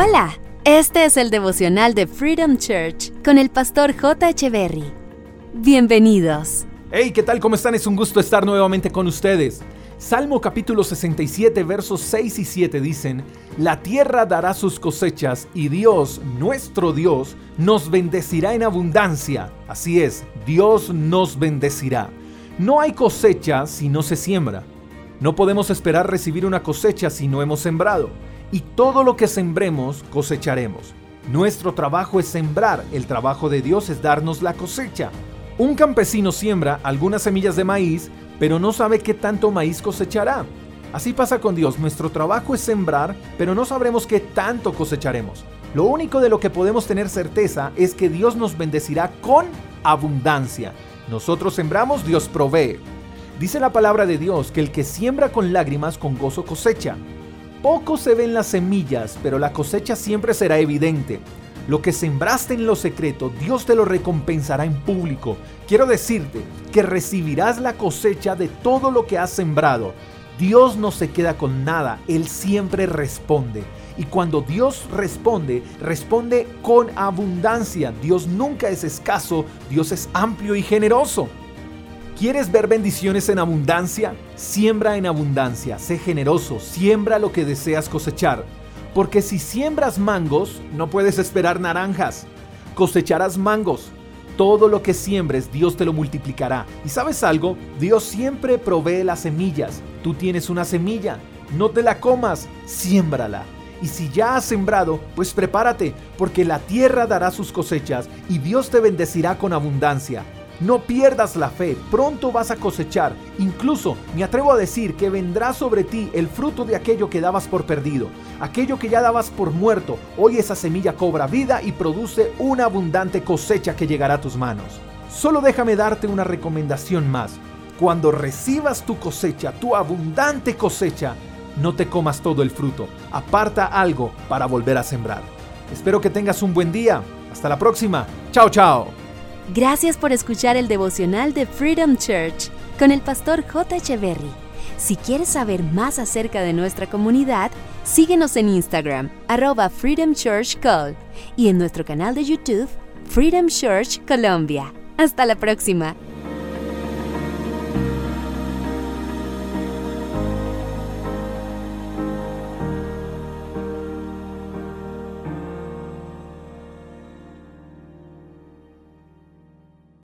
Hola, este es el devocional de Freedom Church con el pastor J. Echeverry. Bienvenidos. Hey, ¿qué tal? ¿Cómo están? Es un gusto estar nuevamente con ustedes. Salmo capítulo 67 versos 6 y 7 dicen, La tierra dará sus cosechas y Dios, nuestro Dios, nos bendecirá en abundancia. Así es, Dios nos bendecirá. No hay cosecha si no se siembra. No podemos esperar recibir una cosecha si no hemos sembrado y todo lo que sembremos cosecharemos. Nuestro trabajo es sembrar, el trabajo de Dios es darnos la cosecha. Un campesino siembra algunas semillas de maíz, pero no sabe qué tanto maíz cosechará. Así pasa con Dios, nuestro trabajo es sembrar, pero no sabremos qué tanto cosecharemos. Lo único de lo que podemos tener certeza es que Dios nos bendecirá con abundancia. Nosotros sembramos, Dios provee. Dice la palabra de Dios que el que siembra con lágrimas, con gozo cosecha. Poco se ven las semillas, pero la cosecha siempre será evidente. Lo que sembraste en lo secreto, Dios te lo recompensará en público. Quiero decirte que recibirás la cosecha de todo lo que has sembrado. Dios no se queda con nada, Él siempre responde. Y cuando Dios responde, responde con abundancia. Dios nunca es escaso, Dios es amplio y generoso. ¿Quieres ver bendiciones en abundancia? Siembra en abundancia, sé generoso, siembra lo que deseas cosechar. Porque si siembras mangos, no puedes esperar naranjas. Cosecharás mangos. Todo lo que siembres, Dios te lo multiplicará. ¿Y sabes algo? Dios siempre provee las semillas. Tú tienes una semilla, no te la comas, siémbrala. Y si ya has sembrado, pues prepárate, porque la tierra dará sus cosechas y Dios te bendecirá con abundancia. No pierdas la fe, pronto vas a cosechar. Incluso me atrevo a decir que vendrá sobre ti el fruto de aquello que dabas por perdido, aquello que ya dabas por muerto. Hoy esa semilla cobra vida y produce una abundante cosecha que llegará a tus manos. Solo déjame darte una recomendación más. Cuando recibas tu cosecha, tu abundante cosecha, no te comas todo el fruto. Aparta algo para volver a sembrar. Espero que tengas un buen día. Hasta la próxima. Chao, chao. Gracias por escuchar el devocional de Freedom Church con el pastor J. Echeverry. Si quieres saber más acerca de nuestra comunidad, síguenos en Instagram, arroba Freedom Church Call, y en nuestro canal de YouTube, Freedom Church Colombia. Hasta la próxima.